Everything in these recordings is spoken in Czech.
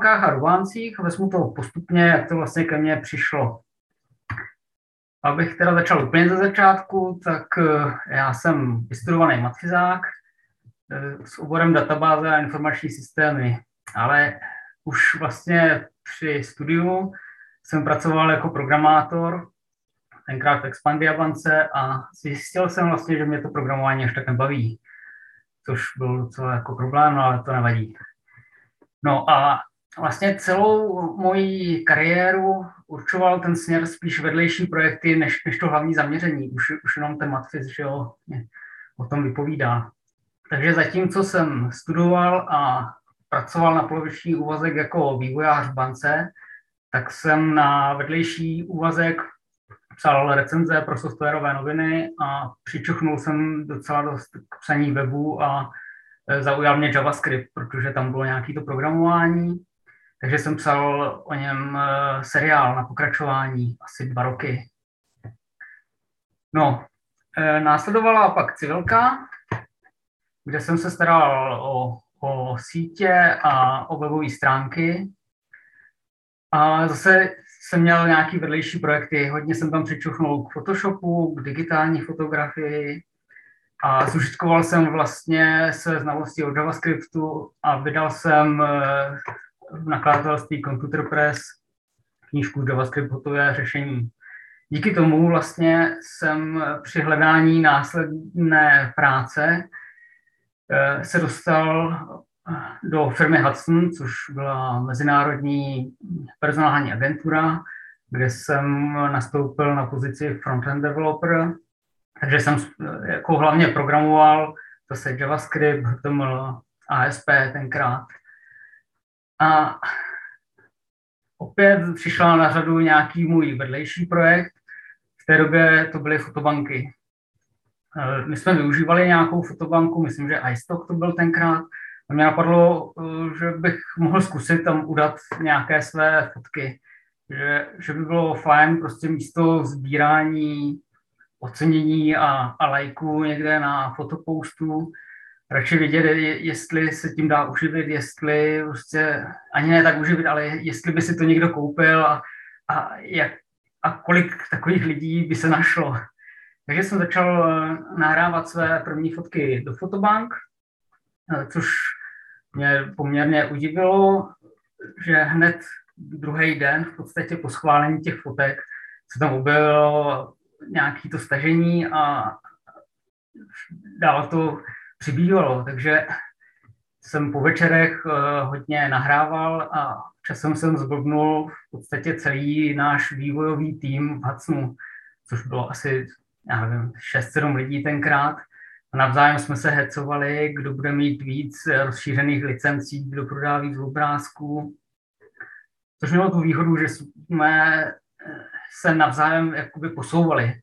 Fotobankách a rubáncích. Vezmu to postupně, jak to vlastně ke mně přišlo. Abych teda začal úplně ze začátku, tak eh, já jsem vystudovaný matfizák eh, s oborem databáze a informační systémy, ale už vlastně při studiu jsem pracoval jako programátor, tenkrát v Expandia bance a zjistil jsem vlastně, že mě to programování až tak nebaví, což byl docela jako problém, no, ale to nevadí. No a vlastně celou moji kariéru určoval ten směr spíš vedlejší projekty, než, než to hlavní zaměření. Už, už jenom ten matfiz, že jo, o tom vypovídá. Takže zatímco jsem studoval a pracoval na poloviční úvazek jako vývojář v bance, tak jsem na vedlejší úvazek psal recenze pro softwarové noviny a přičuchnul jsem docela dost k psaní webu a e, zaujal mě JavaScript, protože tam bylo nějaké to programování, takže jsem psal o něm e, seriál na pokračování asi dva roky. No, e, následovala pak civilka, kde jsem se staral o, o sítě a o webové stránky. A zase jsem měl nějaký vedlejší projekty, hodně jsem tam přičuchnul k Photoshopu, k digitální fotografii a zužitkoval jsem vlastně se znalostí o JavaScriptu a vydal jsem eh, nakladatelství Computer Press knížku JavaScript hotové řešení. Díky tomu vlastně jsem při hledání následné práce eh, se dostal do firmy Hudson, což byla mezinárodní personální agentura, kde jsem nastoupil na pozici frontend developer. Takže jsem jako hlavně programoval zase JavaScript, HTML, ASP tenkrát. A opět přišla na řadu nějaký můj vedlejší projekt. V té době to byly fotobanky. My jsme využívali nějakou fotobanku, myslím, že iStock to byl tenkrát, a mě napadlo, eh, že bych mohl zkusit tam udat nějaké své fotky. Že, že by bylo fajn prostě místo sbírání ocenění a, a lajků někde na fotopoustu, radši vidět, jestli se tím dá uživit, jestli prostě, ani ne tak uživit, ale jestli by si to někdo koupil a, a, jak, a kolik takových lidí by se našlo. Takže jsem začal eh, nahrávat své první fotky do Fotobank, eh, což mě poměrně udivilo, že hned druhý den, v podstatě po schválení těch fotek, se tam objevilo nějaké to stažení a dál to přibývalo, takže jsem po večerech eh, hodně nahrával a časem jsem zblbnul v podstatě celý náš vývojový tým v Hacnu, což bylo asi, já nevím, 6-7 lidí tenkrát. A navzájem jsme se hecovali, kdo bude mít víc rozšířených licencí, kdo prodá víc obrázků. Což mělo tu výhodu, že jsme se navzájem jakoby posouvali.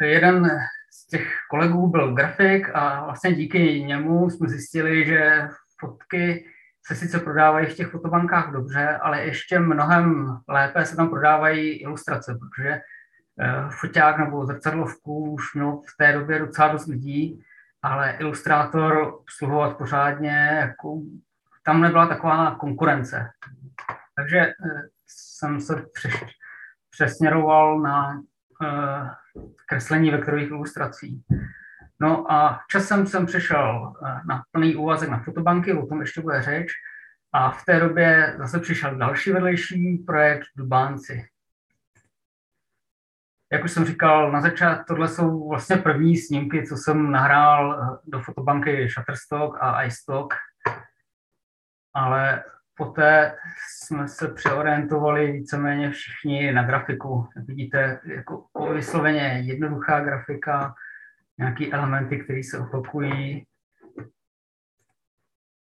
Jeden těch kolegů byl grafik a vlastně díky němu jsme zjistili, že fotky se sice prodávají v těch fotobankách dobře, ale ještě mnohem lépe se tam prodávají ilustrace, protože Eh, foťák nebo zrcadlovku už měl v té době docela dost lidí, ale ilustrátor obsluhovat pořádně, jako, tam nebyla taková konkurence. Takže eh, jsem se přesměroval na kreslení vektorových ilustrací. No a časem jsem přešel na plný úvazek na fotobanky, o tom ještě bude řeč, a v té době zase přišel další vedlejší projekt Dubánci. Jak už jsem říkal na začátku, tohle jsou vlastně první snímky, co jsem nahrál eh, do fotobanky Shutterstock a iStock, ale poté jsme se přeorientovali víceméně všichni na grafiku. Jak vidíte, jako vysloveně jednoduchá grafika, nějaký elementy, které se opakují.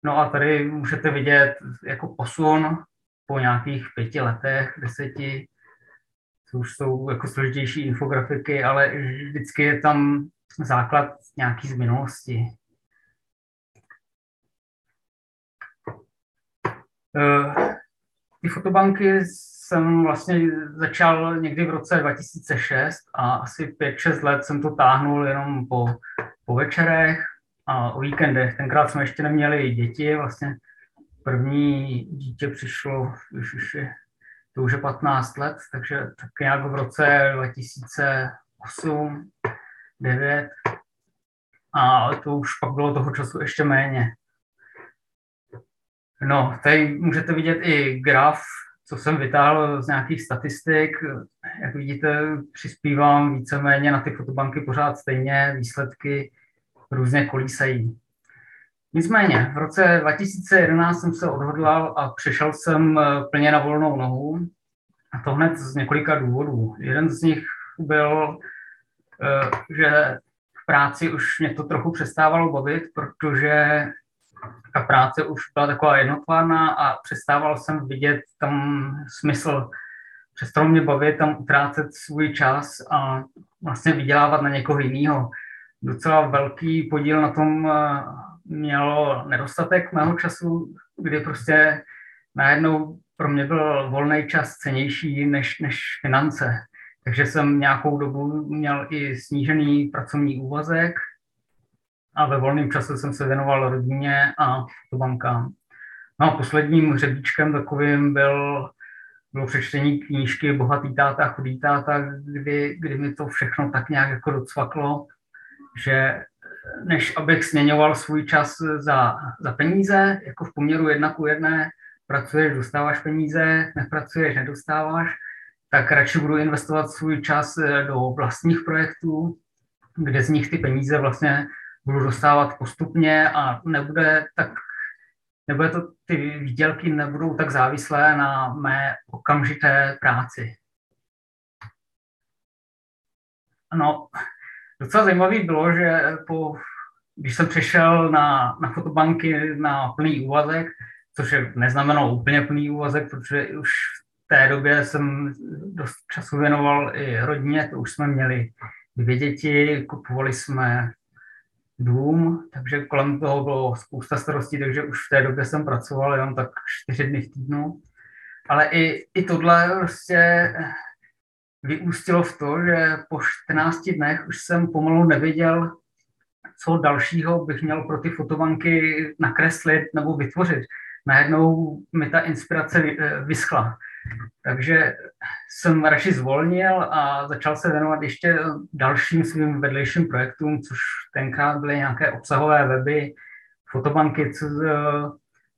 No a tady můžete vidět jako posun po nějakých pěti letech, deseti, to už jsou jako složitější infografiky, ale vždycky je tam základ nějaký z minulosti. Ty fotobanky jsem vlastně začal někdy v roce 2006 a asi 5-6 let jsem to táhnul jenom po, po večerech. a o víkendech. Tenkrát jsme ještě neměli děti, vlastně první dítě přišlo, už, už je, to už je 15 let, takže tak nějak v roce 2008, 9 a to už pak bylo toho času ještě méně. No, tady můžete vidět i graf, co jsem vytáhl z nějakých statistik. Jak vidíte, přispívám víceméně na ty fotobanky pořád stejně, výsledky různě kolísají. Nicméně, v roce 2011 jsem se odhodlal a přešel jsem eh, plně na volnou nohu. A to hned z několika důvodů. Jeden z nich byl, eh, že v práci už mě to trochu přestávalo bavit, protože ta práce už byla taková jednotvárná a přestával jsem vidět tam smysl. Přestalo mě bavit tam utrácet svůj čas a vlastně vydělávat na někoho jiného. Docela velký podíl na tom eh, mělo nedostatek mého času, kdy prostě najednou pro mě byl volný čas cenější než, než finance. Takže jsem nějakou dobu měl i snížený pracovní úvazek a ve volném čase jsem se věnoval rodině a bankám. No a posledním hřebíčkem takovým byl, bylo přečtení knížky Bohatý táta, chudý táta, kdy, kdy mi to všechno tak nějak jako docvaklo, že než abych směňoval svůj čas za, za peníze, jako v poměru jedna ku jedné, pracuješ, dostáváš peníze, nepracuješ, nedostáváš, tak radši budu investovat svůj čas do vlastních projektů, kde z nich ty peníze vlastně budu dostávat postupně a nebude tak, nebude to, ty výdělky nebudou tak závislé na mé okamžité práci. No, docela zajímavé bylo, že po, když jsem přešel na, na fotobanky na plný úvazek, což je neznamenalo úplně plný úvazek, protože už v té době jsem dost času věnoval i rodině, to už jsme měli dvě děti, kupovali jsme dům, takže kolem toho bylo spousta starostí, takže už v té době jsem pracoval jenom tak čtyři dny v týdnu. Ale i, i tohle prostě vyústilo v to, že po 14 dnech už jsem pomalu nevěděl, co dalšího bych měl pro ty fotobanky nakreslit nebo vytvořit. Najednou mi ta inspirace eh, vyschla. Takže jsem radši zvolnil a začal se věnovat ještě dalším svým vedlejším projektům, což tenkrát byly nějaké obsahové weby, fotobanky,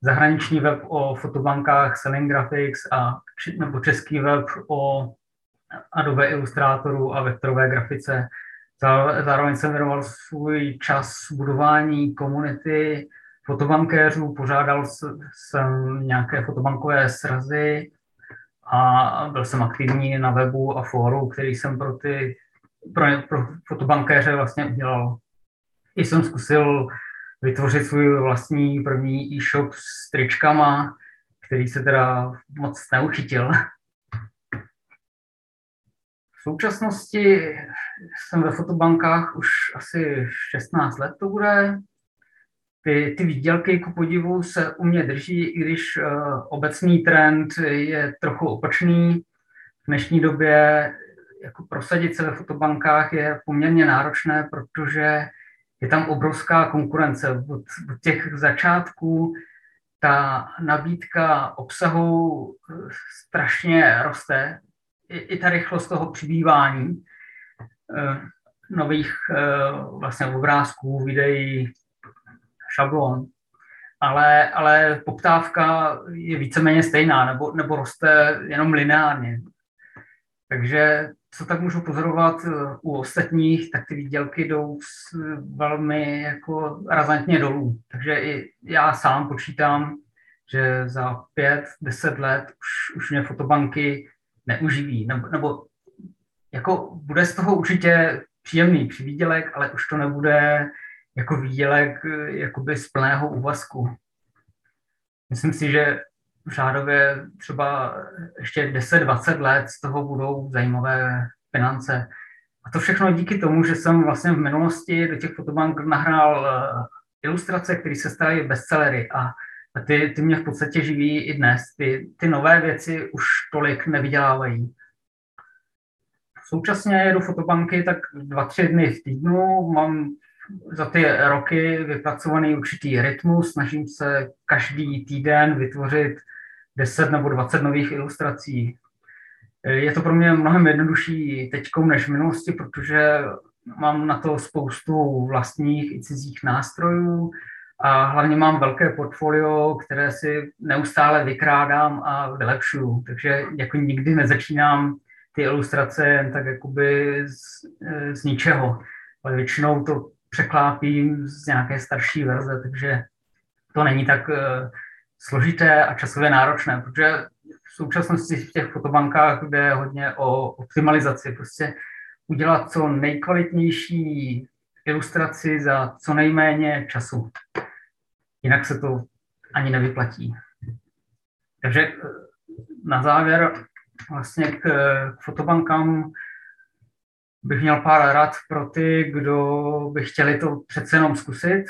zahraniční web o fotobankách, Selling Graphics a nebo český web o Adobe Illustratoru a vektorové grafice. Zároveň jsem věnoval svůj čas budování komunity fotobankéřů, pořádal jsem nějaké fotobankové srazy, a byl jsem aktivní na webu a fóru, který jsem pro ty pro, pro fotobankéře vlastně udělal. I jsem zkusil vytvořit svůj vlastní první e-shop s tričkama, který se teda moc neuchytil. V současnosti jsem ve fotobankách už asi 16 let to bude ty, ty výdělky ku podivu se u mě drží, i když uh, obecný trend je trochu opačný. V dnešní době jako prosadit se ve fotobankách je poměrně náročné, protože je tam obrovská konkurence. Od, od těch začátků ta nabídka obsahu eh, strašně roste. I, i ta rychlost toho přibývání uh, nových vlastně obrázků, videí, šablon, ale, ale poptávka je víceméně stejná nebo, nebo roste jenom lineárně. Takže co tak můžu pozorovat eh, u ostatních, tak ty výdělky jdou velmi jako razantně dolů. Takže i já sám počítám, že za pět, deset let už, už mě fotobanky neuživí. Nebo, nebo jako bude z toho určitě příjemný přivýdělek, ale už to nebude jako výdělek jakoby z plného úvazku. Myslím si, že v řádově třeba ještě 10-20 let z toho budou zajímavé finance. A to všechno díky tomu, že jsem vlastně v minulosti do těch fotobank nahrál eh, ilustrace, které se staly bestsellery a ty, ty mě v podstatě živí i dnes. Ty, ty nové věci už tolik nevydělávají. Současně jedu fotobanky tak dva, tři dny v týdnu, mám za ty roky vypracovaný určitý rytmus, snažím se každý týden vytvořit 10 nebo 20 nových ilustrací. Je to pro mě mnohem jednodušší teď než v minulosti, protože mám na to spoustu vlastních i cizích nástrojů a hlavně mám velké portfolio, které si neustále vykrádám a vylepšuju. Takže jako nikdy nezačínám ty ilustrace jen tak jakoby z, z ničeho. Ale většinou to překlápím z nějaké starší verze, takže to není tak uh, složité a časově náročné, protože v současnosti v těch fotobankách jde hodně o optimalizaci, prostě udělat co nejkvalitnější ilustraci za co nejméně času. Jinak se to ani nevyplatí. Takže eh, na závěr vlastně k, k fotobankám bych měl pár rad pro ty, kdo by chtěli to přece jenom zkusit.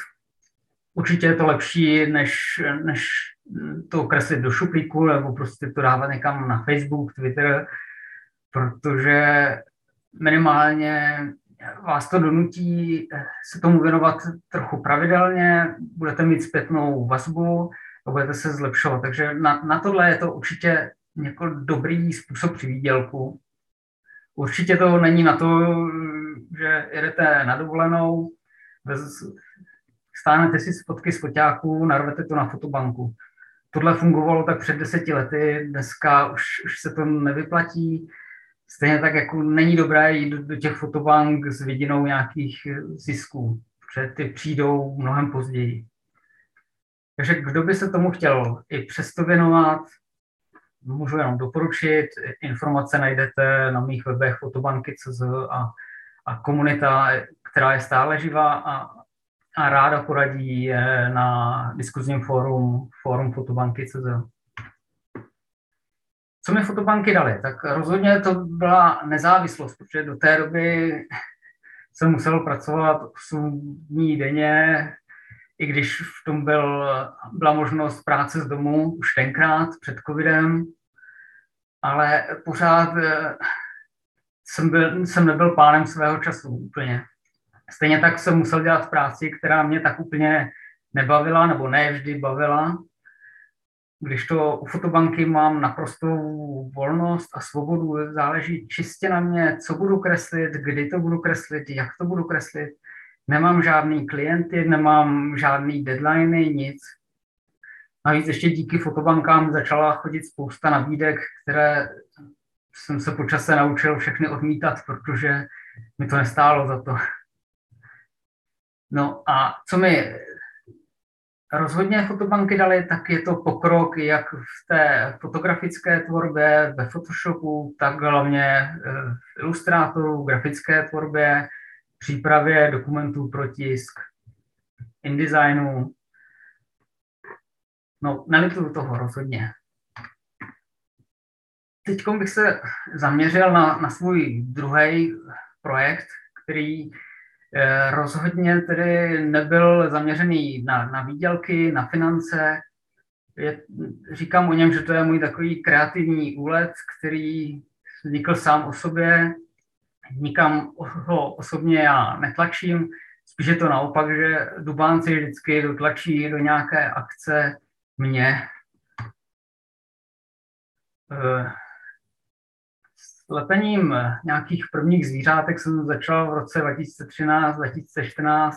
Určitě je to lepší, než, než to kreslit do šuplíku nebo prostě to dávat někam na Facebook, Twitter, protože minimálně vás to donutí se tomu věnovat trochu pravidelně, budete mít zpětnou vazbu a budete se zlepšovat. Takže na, na tohle je to určitě jako dobrý způsob při výdělku. Určitě to není na to, že jedete na dovolenou, stánete si fotky z foťáků, narvete to na fotobanku. Tohle fungovalo tak před deseti lety, dneska už, už se to nevyplatí. Stejně tak jako není dobré jít do, do těch fotobank s vidinou nějakých zisků, protože ty přijdou mnohem později. Takže kdo by se tomu chtěl i přesto věnovat, můžu jenom doporučit. Informace najdete na mých webech fotobanky.cz a, a komunita, která je stále živá a, a ráda poradí na diskuzním fórum, fórum fotobanky.cz. Co mi fotobanky dali? Tak rozhodně to byla nezávislost, protože do té doby jsem musel pracovat 8 dní denně, i když v tom byl, byla možnost práce z domu už tenkrát před covidem, ale pořád eh, jsem, byl, jsem nebyl pánem svého času úplně. Stejně tak jsem musel dělat práci, která mě tak úplně nebavila, nebo ne vždy bavila. Když to u fotobanky mám naprostou volnost a svobodu, záleží čistě na mě, co budu kreslit, kdy to budu kreslit, jak to budu kreslit. Nemám žádný klienty, nemám žádný deadliny, nic. Navíc ještě díky fotobankám začala chodit spousta nabídek, které jsem se po čase naučil všechny odmítat, protože mi to nestálo za to. No a co mi rozhodně fotobanky dali, tak je to pokrok jak v té fotografické tvorbě, ve Photoshopu, tak hlavně eh, v ilustrátoru, grafické tvorbě, přípravě dokumentů pro tisk, InDesignu, No, nelituju toho rozhodně. Teď bych se zaměřil na, na svůj druhý projekt, který eh, rozhodně tedy nebyl zaměřený na, na výdělky, na finance. Je, říkám o něm, že to je můj takový kreativní úlet, který vznikl sám o sobě. Nikam ho osobně já netlačím, spíš je to naopak, že Dubánci vždycky dotlačí do nějaké akce, mě eh, s lepením nějakých prvních zvířátek jsem začal v roce 2013-2014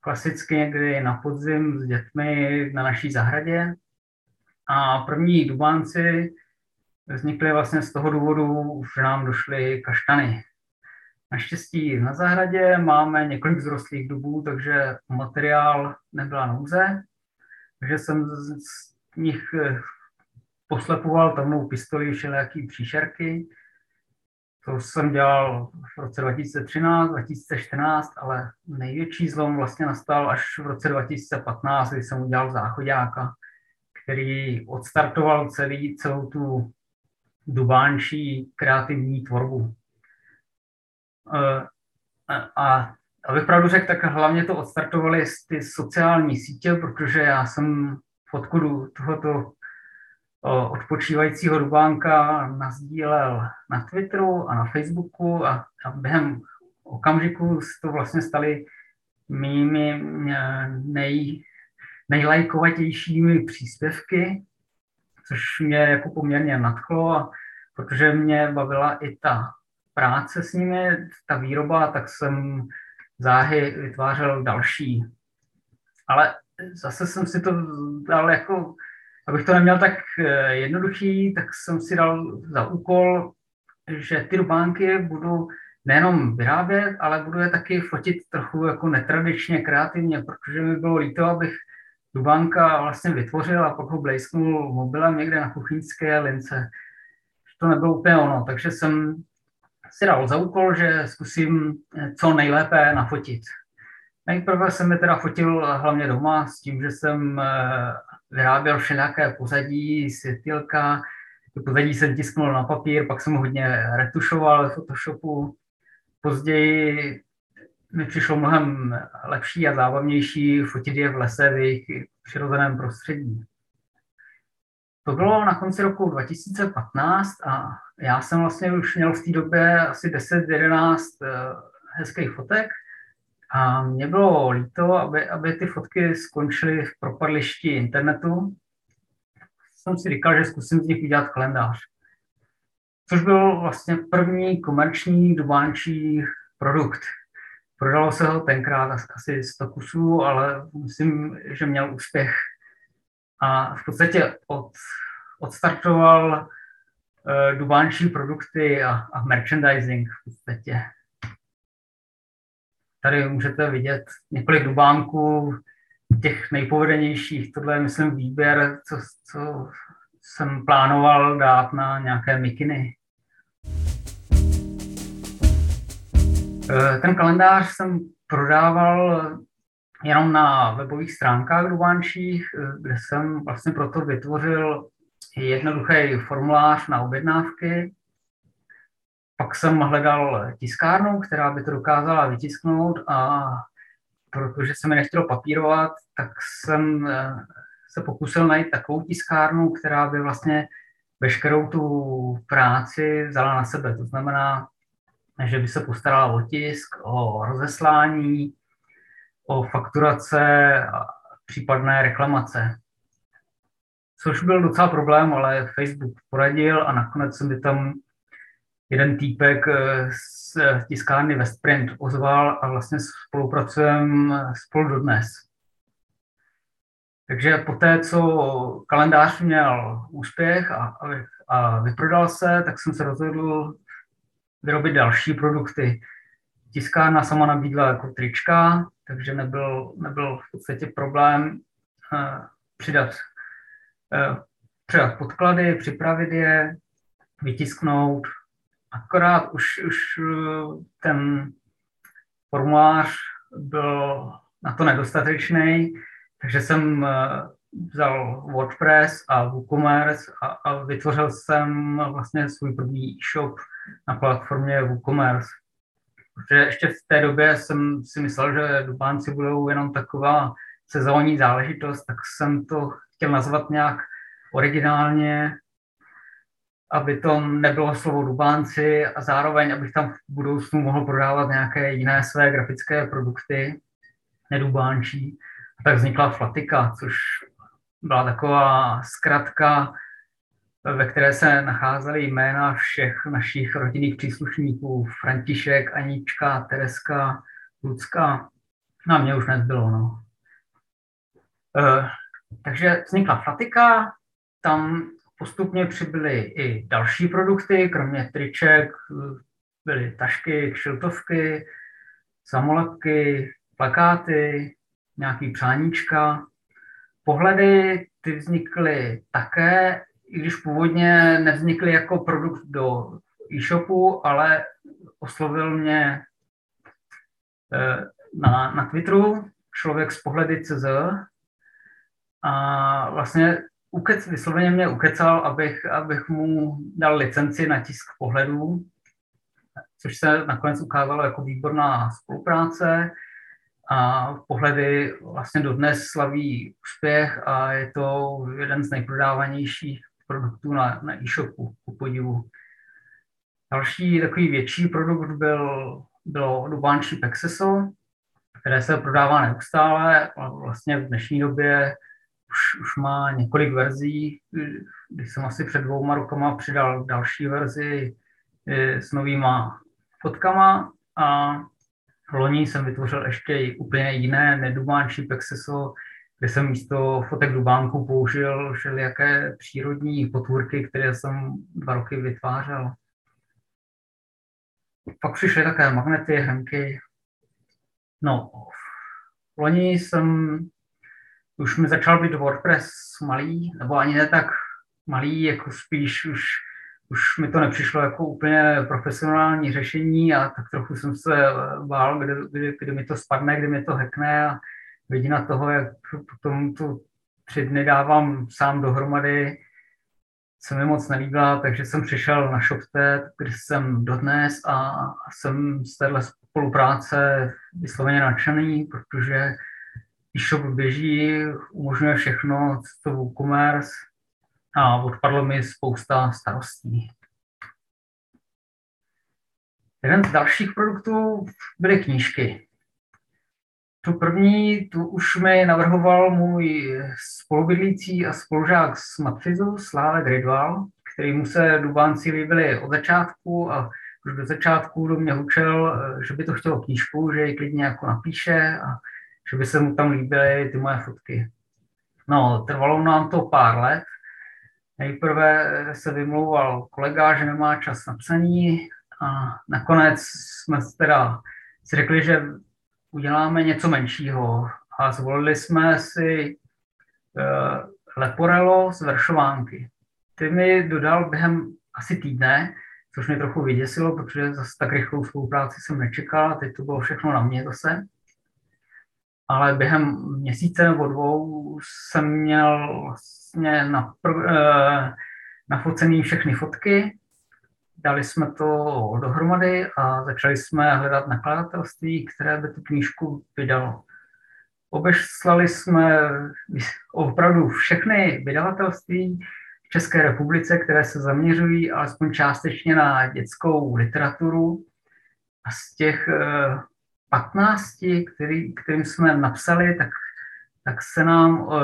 klasicky někdy na podzim s dětmi na naší zahradě. A první dubánci vznikly vlastně z toho důvodu, že nám došly kaštany. Naštěstí na zahradě máme několik zrostlých dubů, takže materiál nebyla nouze. Takže jsem z nich eh, poslepoval tamnou pistoli všelijaký příšerky. To jsem dělal v roce 2013, 2014, ale největší zlom vlastně nastal až v roce 2015, kdy jsem udělal záchodáka, který odstartoval celý, celou tu dubánčí kreativní tvorbu. Eh, a abych pravdu řekl, tak hlavně to odstartovali ty sociální sítě, protože já jsem fotku tohoto odpočívajícího rubánka nazdílel na Twitteru a na Facebooku a, a během okamžiku to vlastně staly mými nej, nejlajkovatějšími příspěvky, což mě jako poměrně nadchlo, protože mě bavila i ta práce s nimi, ta výroba, tak jsem záhy vytvářel další. Ale zase jsem si to dal jako, abych to neměl tak eh, jednoduchý, tak jsem si dal za úkol, že ty rubánky budu nejenom vyrábět, ale budu je taky fotit trochu jako netradičně, kreativně, protože mi bylo líto, abych Dubánka vlastně vytvořil a pak ho blejsknul mobilem někde na kuchyňské lince. To nebylo úplně ono, takže jsem si dal za úkol, že zkusím eh, co nejlépe nafotit. Nejprve jsem je teda fotil hlavně doma s tím, že jsem eh, vyráběl všelijaké pozadí, světilka, to pozadí jsem tisknul na papír, pak jsem hodně retušoval v Photoshopu. Později mi přišlo mnohem lepší a zábavnější fotit je v lese v jejich přirozeném prostředí. To bylo na konci roku 2015 a já jsem vlastně už měl v té době asi 10-11 eh, hezkých fotek a mě bylo líto, aby, aby ty fotky skončily v propadlišti internetu. Jsem si říkal, že zkusím z nich udělat kalendář. Což byl vlastně první komerční dubánčí produkt. Prodalo se ho tenkrát asi 100 kusů, ale myslím, že měl úspěch. A v podstatě od, odstartoval uh, dubánčí produkty a, a merchandising v podstatě. Tady můžete vidět několik dubánků, těch nejpovedenějších. Tohle je, myslím, výběr, co, co jsem plánoval dát na nějaké mikiny. Eh, ten kalendář jsem prodával jenom na webových stránkách Dubánčích, eh, kde jsem vlastně proto vytvořil jednoduchý formulář na objednávky. Pak jsem hledal tiskárnu, která by to dokázala vytisknout a protože se mi nechtělo papírovat, tak jsem eh, se pokusil najít takovou tiskárnu, která by vlastně veškerou tu práci vzala na sebe. To znamená, že by se postarala o tisk, o rozeslání, o fakturace a případné reklamace. Což byl docela problém, ale Facebook poradil a nakonec se mi tam jeden týpek eh, z tiskárny Westprint ozval a vlastně spolupracujeme spolu dodnes. Takže po té, co kalendář měl úspěch a, a vyprodal se, tak jsem se rozhodl vyrobit další produkty. Tiskárna sama nabídla jako trička, takže nebyl, nebyl v podstatě problém uh, přidat, uh, přidat podklady, připravit je, vytisknout. Akorát už, už uh, ten formulář byl na to nedostatečný, takže jsem vzal WordPress a WooCommerce a, a vytvořil jsem vlastně svůj první e-shop na platformě WooCommerce. Protože ještě v té době jsem si myslel, že Dubánci budou jenom taková sezónní záležitost, tak jsem to chtěl nazvat nějak originálně, aby to nebylo slovo Dubánci a zároveň, abych tam v budoucnu mohl prodávat nějaké jiné své grafické produkty, nedubánčí. A tak vznikla Flatika, což byla taková zkratka ve které se nacházely jména všech našich rodinných příslušníků. František, Anička, Tereska, Lucka. No a mě už nezbylo, no. E, takže vznikla Fatika, tam postupně přibyly i další produkty, kromě triček byly tašky, kšiltovky, samolepky, plakáty, nějaký přáníčka. Pohledy ty vznikly také i když původně nevznikly jako produkt do e-shopu, ale oslovil mě eh, na, na Twitteru člověk z pohledy CZ a vlastně ukec, vysloveně mě ukecal, abych, abych mu dal licenci na tisk pohledů, což se nakonec ukázalo jako výborná spolupráce. A pohledy vlastně dodnes slaví úspěch a je to jeden z nejprodávanějších produktů na, na e-shopu, ku podivu. Další takový větší produkt byl, bylo Dubánčí Pexeso, které se prodává neustále, vlastně v dnešní době už, už má několik verzí. Když jsem asi před dvouma rokama přidal další verzi eh, s novýma fotkama a loni jsem vytvořil ještě úplně jiné nedubánčí Pexeso, kde jsem místo fotek dubánku použil všelijaké přírodní potvůrky, které jsem dva roky vytvářel. Pak přišly také magnety, hrnky. No, loni jsem, už mi začal být WordPress malý, nebo ani ne tak malý, jako spíš už, už mi to nepřišlo jako úplně profesionální řešení a tak trochu jsem se bál, kdy, kdy, kdy mi to spadne, kdy mi to hackne a vidina toho, jak potom tu tři dny dávám sám dohromady, se mi moc nelíbila, takže jsem přišel na ShopTet, kde jsem dodnes a jsem z téhle spolupráce vysloveně nadšený, protože e-shop běží, umožňuje všechno, to WooCommerce a odpadlo mi spousta starostí. Jeden z dalších produktů byly knížky. Tu první, tu už mi navrhoval můj spolubydlící a spolužák z Matfizu, Sláve Gridwal, který mu se Dubánci líbili od začátku a už do začátku do mě hučel, že by to chtělo knížku, že ji klidně jako napíše a že by se mu tam líbily ty moje fotky. No, trvalo nám to pár let. Nejprve se vymlouval kolega, že nemá čas na psaní a nakonec jsme teda si řekli, že uděláme něco menšího a zvolili jsme si uh, Leporello z Veršovánky. Ty mi dodal během asi týdne, což mě trochu vyděsilo, protože zase tak rychlou spolupráci jsem nečekal, teď to bylo všechno na mě zase. Ale během měsíce nebo dvou jsem měl vlastně na, uh, nafocený všechny fotky dali jsme to dohromady a začali jsme hledat nakladatelství, které by tu knížku vydalo. Obeslali jsme opravdu všechny vydavatelství v České republice, které se zaměřují alespoň částečně na dětskou literaturu. A z těch 15, eh, který, kterým jsme napsali, tak, tak se nám uh,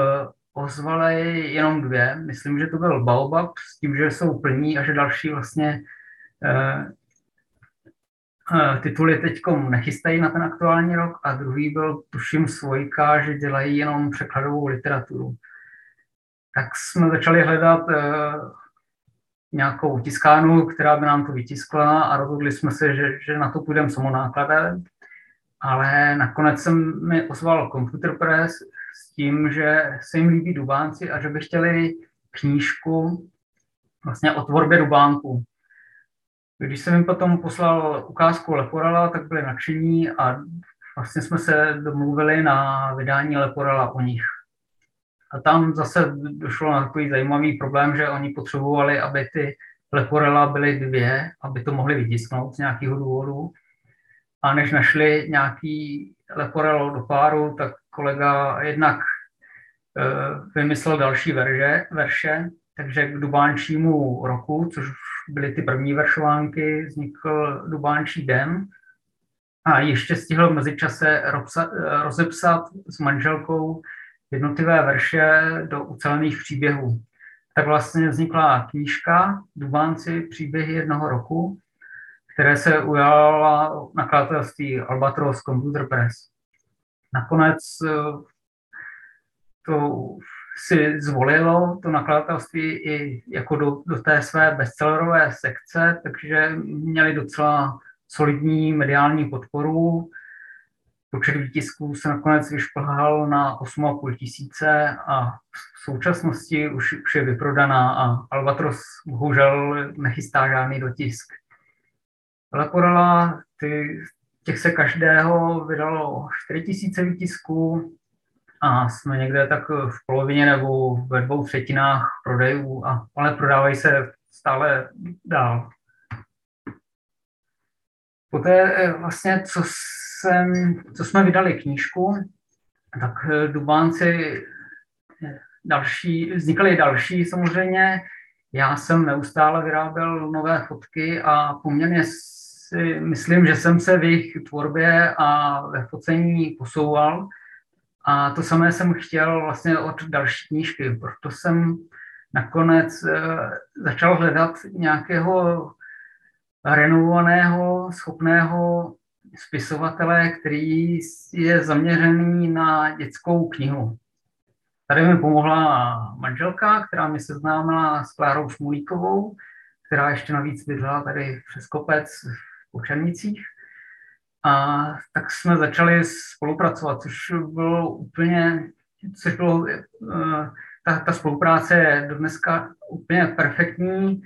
ozvaly jenom dvě. Myslím, že to byl Baobab s tím, že jsou plní a že další vlastně Eh, eh, tituly teď nechystají na ten aktuální rok a druhý byl, tuším, Svojka, že dělají jenom překladovou literaturu. Tak jsme začali hledat uh, nějakou tiskárnu, která by nám to vytiskla a rozhodli jsme se, že, že na to půjdeme samonákladem. Ale nakonec jsem mi ozval Computer Press s tím, že se jim líbí Dubánci a že by chtěli knížku vlastně o tvorbě Dubánku. Když jsem jim potom poslal ukázku Leporela, tak byli nadšení a vlastně jsme se domluvili na vydání Leporela o nich. A tam zase došlo na takový zajímavý problém, že oni potřebovali, aby ty Leporela byly dvě, aby to mohli vytisknout z nějakého důvodu. A než našli nějaký Leporel do páru, tak kolega jednak uh, vymyslel další verže, verše, takže k dubánčímu roku, což byly ty první veršovánky, vznikl Dubánčí den a ještě stihl v mezičase rozepsat s manželkou jednotlivé verše do ucelených příběhů. Tak vlastně vznikla knížka Dubánci příběhy jednoho roku, které se ujala nakladatelství Albatros Computer Press. Nakonec eh, to si zvolilo to nakladatelství i jako do, do té své bestsellerové sekce, takže měli docela solidní mediální podporu. Počet výtisků se nakonec vyšplhal na 8,5 tisíce a v současnosti už, už je vyprodaná a Albatros bohužel nechystá žádný dotisk. Leporela, ty, těch se každého vydalo 4 tisíce výtisků, a jsme někde tak v polovině nebo ve dvou třetinách prodejů, a, ale prodávají se stále dál. Poté eh, vlastně, co, jsem, co jsme vydali knížku, tak eh, Dubánci eh, další, vznikaly další samozřejmě. Já jsem neustále vyráběl nové fotky a poměrně si myslím, že jsem se v jejich tvorbě a ve focení posouval. A to samé jsem chtěl vlastně od další knížky, proto jsem nakonec uh, začal hledat nějakého renovovaného, schopného spisovatele, který je zaměřený na dětskou knihu. Tady mi pomohla manželka, která mě seznámila s Klárou Šmulíkovou, která ještě navíc bydlela tady přes kopec v Počernicích. A tak jsme začali spolupracovat, což bylo úplně, což bylo, eh, ta, ta spolupráce je do dneska úplně perfektní.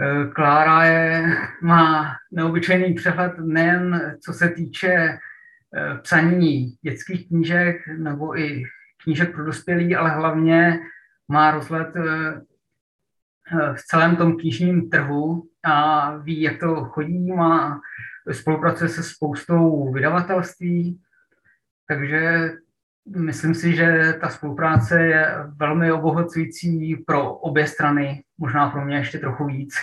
Eh, Klára je, má neobyčejný přehled nejen co se týče eh, psaní dětských knížek nebo i knížek pro dospělí, ale hlavně má rozhled v celém tom knižním trhu a ví, jak to chodí, má spolupracuje se spoustou vydavatelství, takže myslím si, že ta spolupráce je velmi obohacující pro obě strany, možná pro mě ještě trochu víc.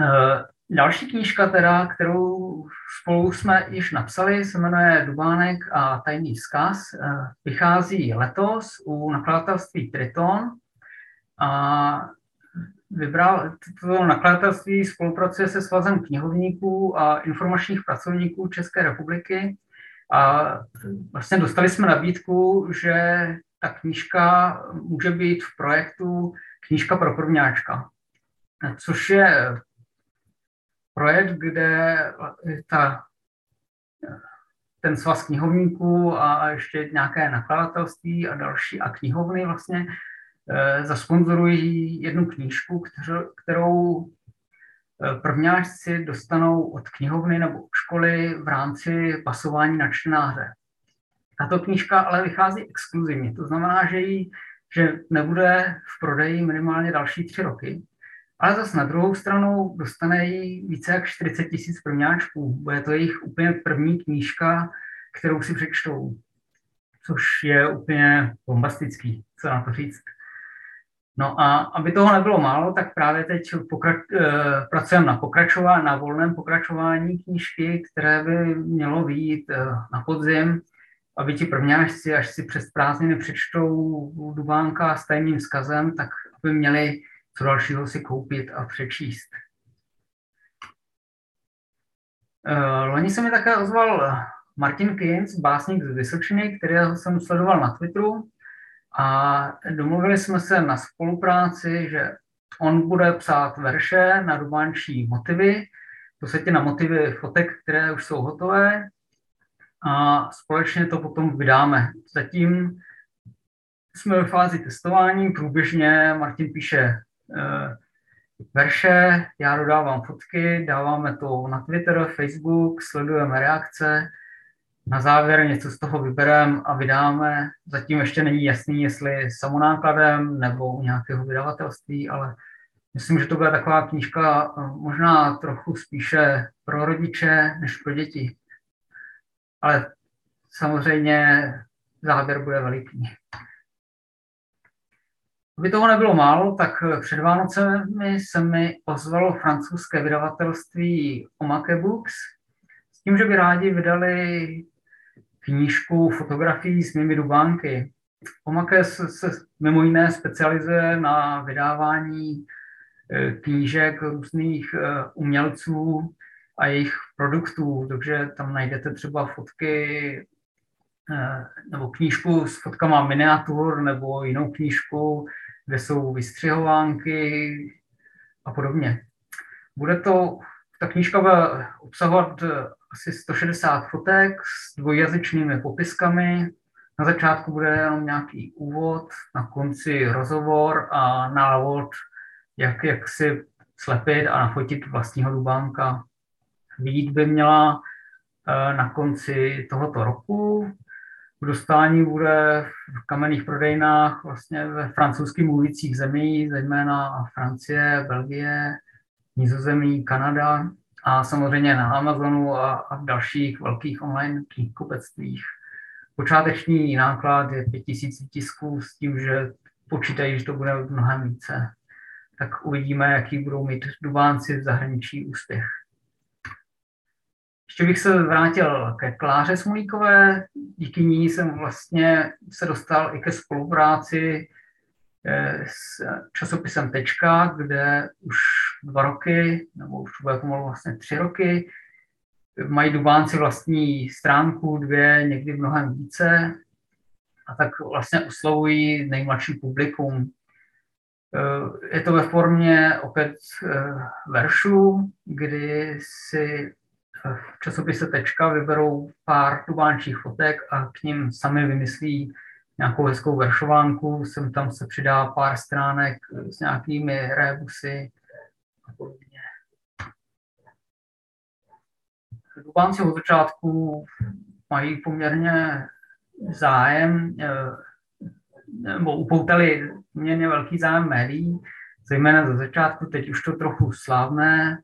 Eh, další knížka, teda, kterou spolu jsme již napsali, se jmenuje Dubánek a tajný vzkaz. Eh, vychází letos u nakladatelství Triton a vybral toto nakladatelství, spolupracuje se Svazem knihovníků a informačních pracovníků České republiky. A vlastně dostali jsme nabídku, že ta knížka může být v projektu Knížka pro prvňáčka, což je projekt, kde ta, ten svaz knihovníků a ještě nějaké nakladatelství a další a knihovny vlastně zasponzorují jednu knížku, kterou eh, prvňáčci dostanou od knihovny nebo školy v rámci pasování na čtenáře. Tato knížka ale vychází exkluzivně, to znamená, že, jí, že nebude v prodeji minimálně další tři roky, ale zase na druhou stranu dostane jí více jak 40 tisíc prvňáčků. Bude to jejich úplně první knížka, kterou si přečtou, což je úplně bombastický, co na to říct. No a aby toho nebylo málo, tak právě teď pokra- eh, pracujeme na pokračování, na volném pokračování knížky, které by mělo výjít eh, na podzim, aby ti prvňáčci, až si přes prázdniny přečtou Dubánka s tajným vzkazem, tak aby měli co dalšího si koupit a přečíst. Eh, loni se mi také ozval Martin Keynes, básník z Vysočiny, kterého jsem sledoval na Twitteru a domluvili jsme se na spolupráci, že on bude psát verše na dubánčí motivy, to se na motivy fotek, které už jsou hotové. A společně to potom vydáme. Zatím jsme ve fázi testování, průběžně Martin píše uh, verše, já dodávám fotky, dáváme to na Twitter, Facebook, sledujeme reakce na závěr něco z toho vybereme a vydáme. Zatím ještě není jasný, jestli samonákladem nebo u nějakého vydavatelství, ale myslím, že to bude taková knížka eh, možná trochu spíše pro rodiče než pro děti. Ale samozřejmě záběr bude veliký. Aby toho nebylo málo, tak před Vánocemi se mi ozvalo francouzské vydavatelství Omake Books tím, že by rádi vydali knížku fotografií s mými dubánky. Omake se, se mimo jiné specializuje na vydávání e, knížek různých e, umělců a jejich produktů, takže tam najdete třeba fotky e, nebo knížku s fotkama miniatur nebo jinou knížku, kde jsou vystřihovánky a podobně. Bude to, ta knížka bude obsahovat asi 160 fotek s dvojjazyčnými popiskami. Na začátku bude jenom nějaký úvod, na konci rozhovor a návod, jak, jak si slepit a nafotit vlastního dubánka. Vít by měla eh, na konci tohoto roku. V dostání bude v kamenných prodejnách vlastně ve francouzských mluvících zemích, zejména Francie, Belgie, Nizozemí, Kanada a samozřejmě na Amazonu a, a v dalších velkých online knihkupectvích. Počáteční náklad je 5000 tisků s tím, že počítají, že to bude mnohem více. tak uvidíme, jaký budou mít Dubánci v zahraničí úspěch. Ještě bych se vrátil ke Kláře Smolíkové. Díky ní jsem vlastně se dostal i ke spolupráci s časopisem Tečka, kde už dva roky, nebo už bude pomalu vlastně tři roky, mají Dubánci vlastní stránku, dvě, někdy mnohem více, a tak vlastně oslovují nejmladší publikum. Eh, je to ve formě opět eh, veršů, kdy si v časopise Tečka vyberou pár tubánčích fotek a k ním sami vymyslí nějakou hezkou veršovánku, sem tam se přidá pár stránek s nějakými rébusy a podobně. Dubánci od začátku mají poměrně zájem, eh, nebo upoutali poměrně velký zájem médií, zejména ze začátku, teď už to trochu slavné,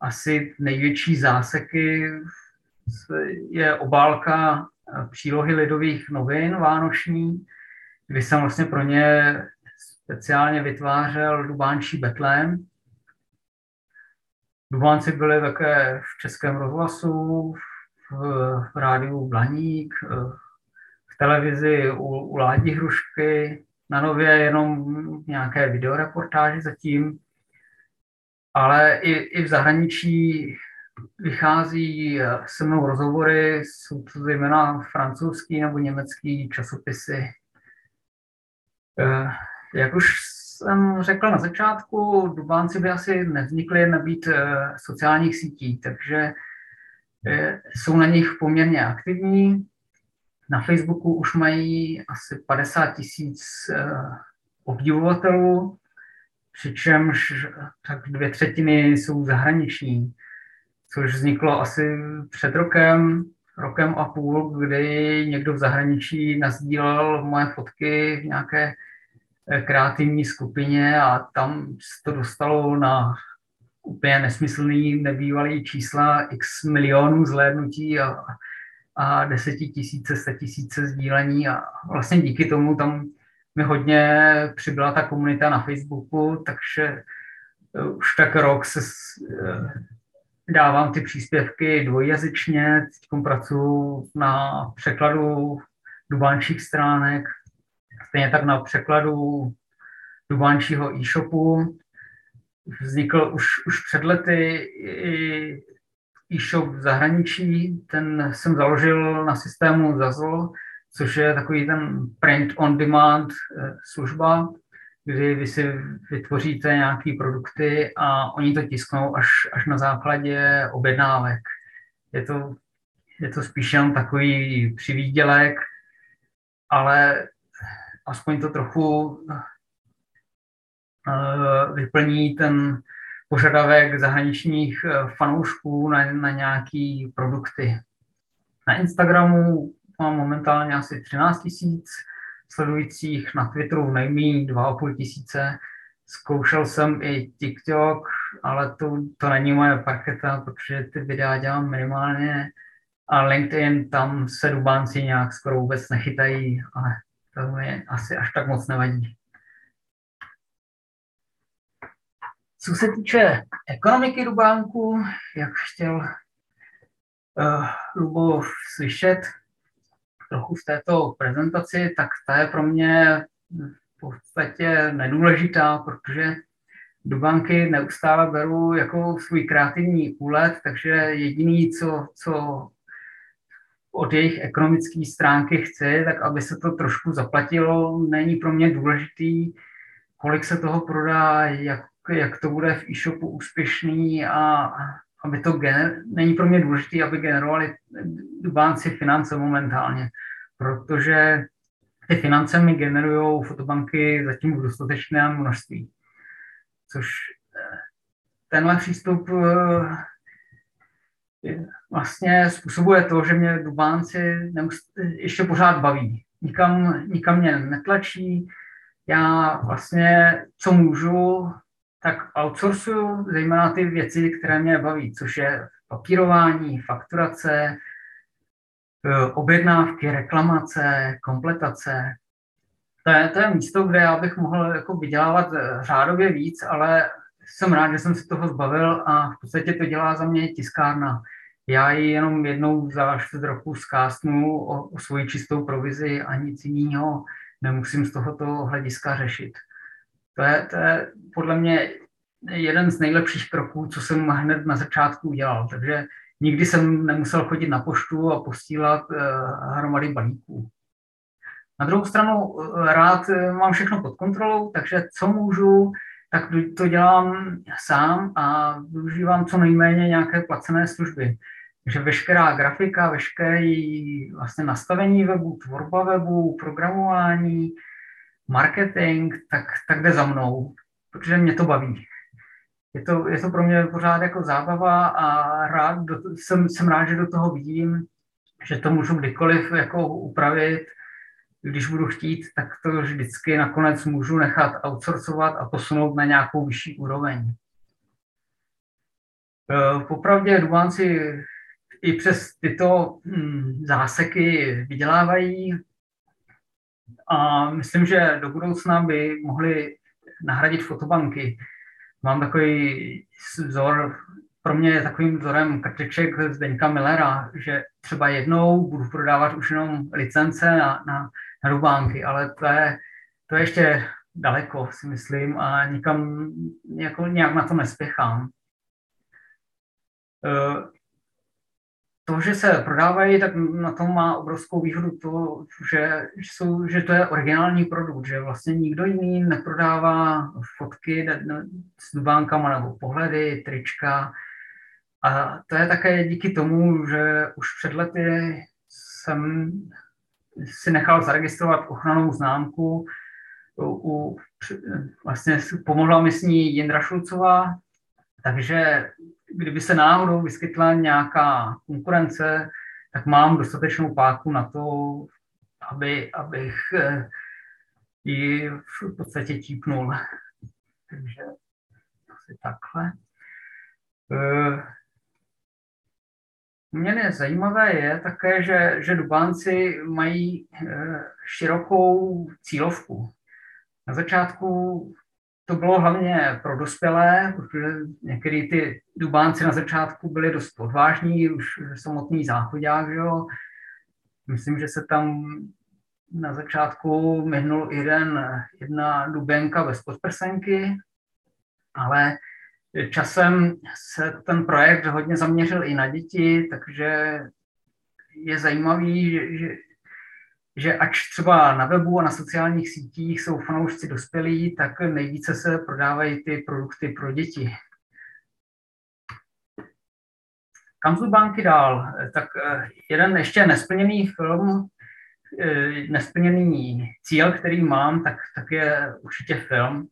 asi největší záseky je obálka eh, přílohy lidových novin vánoční, kdy jsem vlastně pro ně speciálně vytvářel Dubánčí Betlém. Dubánci byli také v Českém rozhlasu, v, v rádiu Blaník, eh, v televizi u, u Ládi Hrušky, na nově jenom nějaké videoreportáže zatím. Ale i, i v zahraničí vychází eh, se mnou rozhovory, jsou to zejména francouzský nebo německý časopisy. Eh, jak už jsem řekl na začátku, Dubánci by asi nevznikli nabít eh, sociálních sítí, takže jsou na nich poměrně aktivní. Na Facebooku už mají asi 50 tisíc obdivovatelů přičemž tak dvě třetiny jsou zahraniční, což vzniklo asi před rokem, rokem a půl, kdy někdo v zahraničí nazdílel moje fotky v nějaké eh, kreativní skupině a tam se to dostalo na úplně nesmyslný, nebývalý čísla x milionů zhlédnutí a, a desetitisíce, tisíce sdílení a vlastně díky tomu tam mi hodně přibyla ta komunita na Facebooku, takže eh, už tak rok se eh, dávám ty příspěvky dvojjazyčně, teď pracuji na překladu dubánčích stránek, stejně tak na překladu dubánčího e-shopu. Vznikl už, už před lety e-shop v zahraničí, ten jsem založil na systému Zazzle, což je takový ten print on demand eh, služba, kdy vy si vytvoříte nějaké produkty a oni to tisknou až, až na základě objednávek. Je to, je to spíš jenom takový přivídělek, ale aspoň to trochu eh, vyplní ten požadavek zahraničních eh, fanoušků na, na nějaké produkty. Na Instagramu mám momentálně asi 13 tisíc sledujících, na Twitteru nejméně 2,5 tisíce. Zkoušel jsem i TikTok, ale to, to není moje parketa, protože ty videa dělám minimálně. A LinkedIn, tam se dubánci nějak skoro vůbec nechytají, ale to mi asi až tak moc nevadí. Co se týče ekonomiky Dubánku, jak chtěl uh, Lubov slyšet, trochu v této prezentaci, tak ta je pro mě v podstatě nedůležitá, protože do banky neustále beru jako svůj kreativní úlet, takže jediný, co, co od jejich ekonomické stránky chci, tak aby se to trošku zaplatilo, není pro mě důležitý, kolik se toho prodá, jak, jak to bude v e-shopu úspěšný a aby to gener, není pro mě důležité, aby generovali dubánci finance momentálně, protože ty finance mi generují fotobanky zatím v dostatečném množství. Což eh, tenhle přístup eh, vlastně způsobuje to, že mě Dubánci ještě pořád baví. Nikam, nikam mě netlačí. Já vlastně, co můžu, tak outsourcuju zejména ty věci, které mě baví, což je papírování, fakturace, e, objednávky, reklamace, kompletace. to je, to je místo, kde já bych mohl jako vydělávat eh, řádově víc, ale jsem rád, že jsem se toho zbavil a v podstatě to dělá za mě tiskárna. Já ji jenom jednou za čtvrt roku zkásnu o, o svoji čistou provizi a nic jiného nemusím z tohoto hlediska řešit. To je, to je podle mě jeden z nejlepších kroků, co jsem hned na začátku udělal. Takže nikdy jsem nemusel chodit na poštu a posílat uh, hromady balíků. Na druhou stranu eh, rád eh, mám všechno pod kontrolou, takže co můžu, tak to dělám sám a využívám co nejméně nějaké placené služby. Takže veškerá grafika, veškeré vlastně nastavení webu, tvorba webu, programování, marketing, tak, tak jde za mnou, protože mě to baví. Je to, je to pro mě pořád jako zábava a rád, do, jsem, jsem rád, že do toho vidím, že to můžu kdykoliv jako upravit, když budu chtít, tak to vždycky nakonec můžu nechat outsourcovat a posunout na nějakou vyšší úroveň. E, popravdě Dubánci i přes tyto hm, záseky vydělávají a myslím, že do budoucna by mohli nahradit fotobanky. Mám takový vzor, pro mě je takovým vzorem kartiček Zdeňka Millera, že třeba jednou budu prodávat už jenom licence na, na, na dubánky, ale to je, to je ještě daleko, si myslím, a nikam jako, nějak na to nespěchám. To, že se prodávají, tak na tom má obrovskou výhodu to, že, jsou, že to je originální produkt, že vlastně nikdo jiný neprodává fotky s dubánkama nebo pohledy, trička. A to je také díky tomu, že už před lety jsem si nechal zaregistrovat ochranou známku u vlastně pomohla mi s ní Jindra Šulcová, takže kdyby se náhodou vyskytla nějaká konkurence, tak mám dostatečnou páku na to, aby, abych eh, ji v podstatě típnul. Takže asi takhle. Eh, Mně zajímavé je také, že, že Dubánci mají eh, širokou cílovku. Na začátku to bylo hlavně pro dospělé, protože některý ty dubánci na začátku byli dost odvážní, už samotný záchodák, jo. Myslím, že se tam na začátku myhnul jeden, jedna dubenka bez podprsenky, ale časem se ten projekt hodně zaměřil i na děti, takže je zajímavý, že, že že ač třeba na webu a na sociálních sítích jsou fanoušci dospělí, tak nejvíce se prodávají ty produkty pro děti. Kam jsou banky dál? Tak eh, jeden ještě nesplněný film, eh, nesplněný cíl, který mám, tak, tak je určitě film.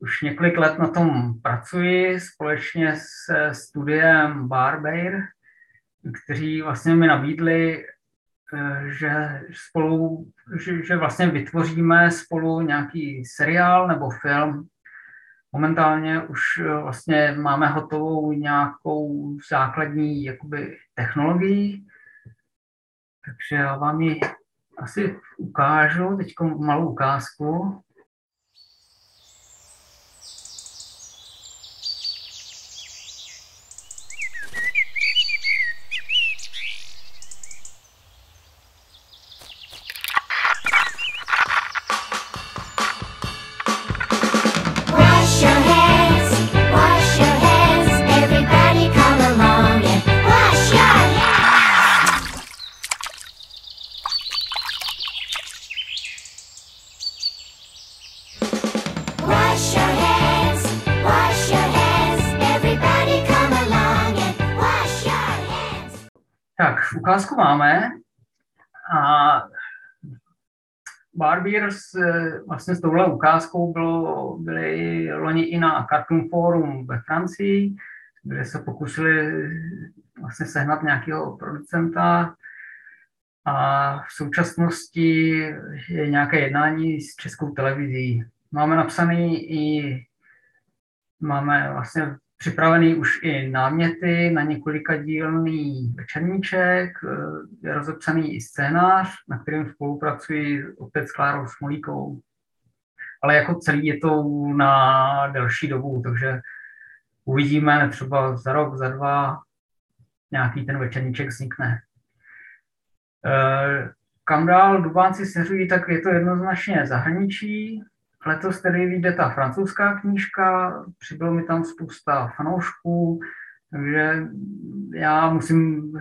Už několik let na tom pracuji společně se studiem Barbeir, kteří vlastně mi nabídli že spolu, že, že vlastně vytvoříme spolu nějaký seriál nebo film. Momentálně už eh, vlastně máme hotovou nějakou základní jakoby, technologii, takže já vám ji asi ukážu, teď malou ukázku. Ukázku máme a Barbiers vlastně s touhle ukázkou bylo, byli loni i na Cartoon Forum ve Francii, kde se pokusili vlastně sehnat nějakého producenta a v současnosti je nějaké jednání s českou televizí. Máme napsaný i, máme vlastně připravený už i náměty na několika dílný večerníček, je rozepsaný i scénář, na kterém spolupracuji opět s Klárou Smolíkou. Ale jako celý je to na delší dobu, takže uvidíme třeba za rok, za dva nějaký ten večerníček vznikne. E, kam dál Dubánci směřují, tak je to jednoznačně zahraničí. Letos tedy vyjde ta francouzská knížka, přibylo mi tam spousta fanoušků, takže já musím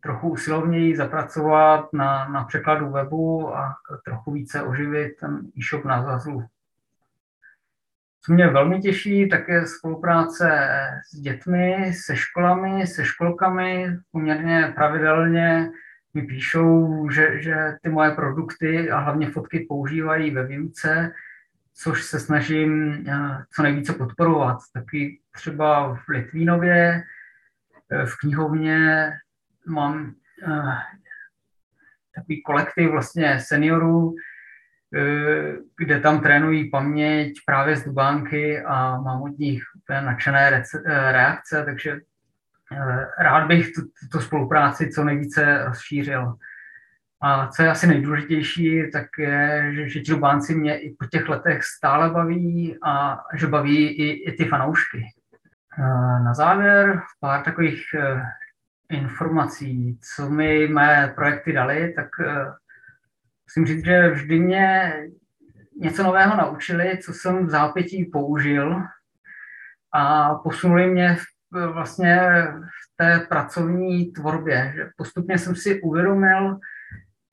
trochu usilovněji zapracovat na, na překladu webu a trochu více oživit ten e-shop na Zazlu. Co mě velmi těší, tak je spolupráce s dětmi, se školami, se školkami. Poměrně pravidelně mi píšou, že, že ty moje produkty a hlavně fotky používají ve výuce, což se snažím eh, co nejvíce podporovat. Taky třeba v Litvínově, eh, v knihovně mám eh, takový kolektiv vlastně seniorů, kde tam trénují paměť právě z Dubánky a mám od nich úplně nadšené reakce, takže rád bych tuto spolupráci co nejvíce rozšířil. A co je asi nejdůležitější, tak je, že, že ti Dubánci mě i po těch letech stále baví a že baví i, i ty fanoušky. Na závěr pár takových eh, informací, co mi mé projekty dali, tak eh, musím říct, že vždy mě něco nového naučili, co jsem v zápětí použil a posunuli mě v, vlastně v té pracovní tvorbě. Že postupně jsem si uvědomil,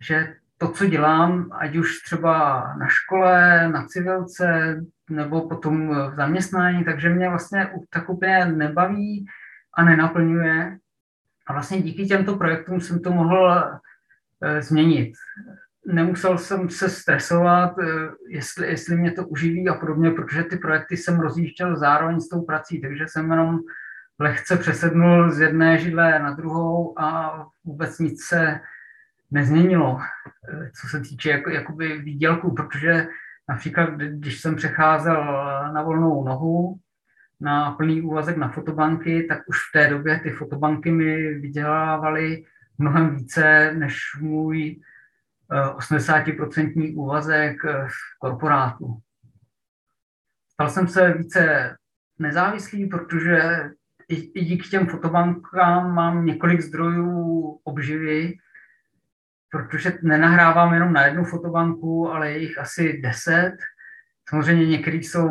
že to, co dělám, ať už třeba na škole, na civilce, nebo potom v zaměstnání, takže mě vlastně tak úplně nebaví a nenaplňuje. A vlastně díky těmto projektům jsem to mohl e, změnit. Nemusel jsem se stresovat, e, jestli, jestli mě to uživí a podobně, protože ty projekty jsem rozjížděl zároveň s tou prací, takže jsem jenom lehce přesednul z jedné židle na druhou a vůbec nic se nezměnilo, eh, co se týče jako, jakoby výdělku, protože například, když jsem přecházel na volnou nohu, na plný úvazek na fotobanky, tak už v té době ty fotobanky mi vydělávaly mnohem více než můj 80% eh, úvazek eh, v korporátu. Stal jsem se více nezávislý, protože i, i díky těm fotobankám mám několik zdrojů obživy, protože nenahrávám jenom na jednu fotobanku, ale je jich asi deset. Samozřejmě některé jsou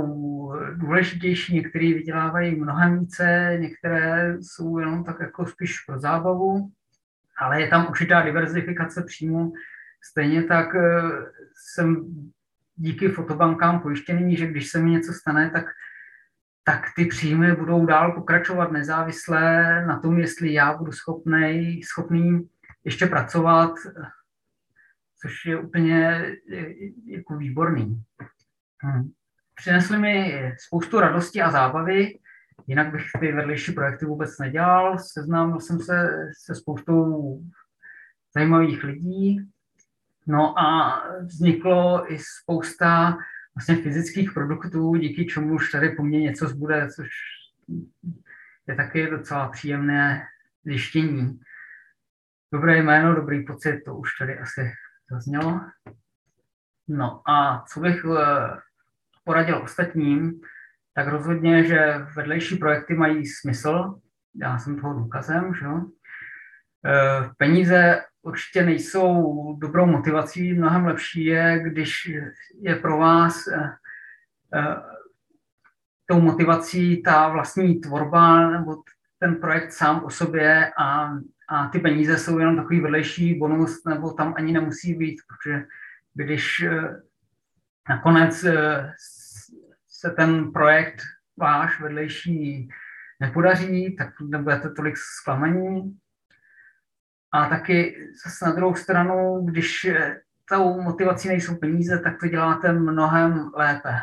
důležitější, některé vydělávají mnohem více, některé jsou jenom tak jako spíš pro zábavu, ale je tam určitá diverzifikace příjmu. Stejně tak eh, jsem díky fotobankám pojištěný, že když se mi něco stane, tak, tak ty příjmy budou dál pokračovat nezávisle na tom, jestli já budu schopný, schopný ještě pracovat, což je úplně jako výborný. Hm. Přinesli mi spoustu radosti a zábavy, jinak bych ty vedlejší projekty vůbec nedělal. Seznámil jsem se se spoustou zajímavých lidí. No a vzniklo i spousta vlastně fyzických produktů, díky čemu už tady po mně něco zbude, což je taky docela příjemné zjištění. Dobré jméno, dobrý pocit, to už tady asi zaznělo. No a co bych eh, poradil ostatním, tak rozhodně, že vedlejší projekty mají smysl. Já jsem toho důkazem, že jo. Eh, peníze určitě nejsou dobrou motivací, mnohem lepší je, když je pro vás eh, tou motivací ta vlastní tvorba nebo ten projekt sám o sobě a a ty peníze jsou jenom takový vedlejší bonus, nebo tam ani nemusí být, protože když eh, nakonec eh, se ten projekt váš vedlejší nepodaří, tak nebudete tolik zklamaní. A taky zase na druhou stranu, když eh, tou motivací nejsou peníze, tak to děláte mnohem lépe.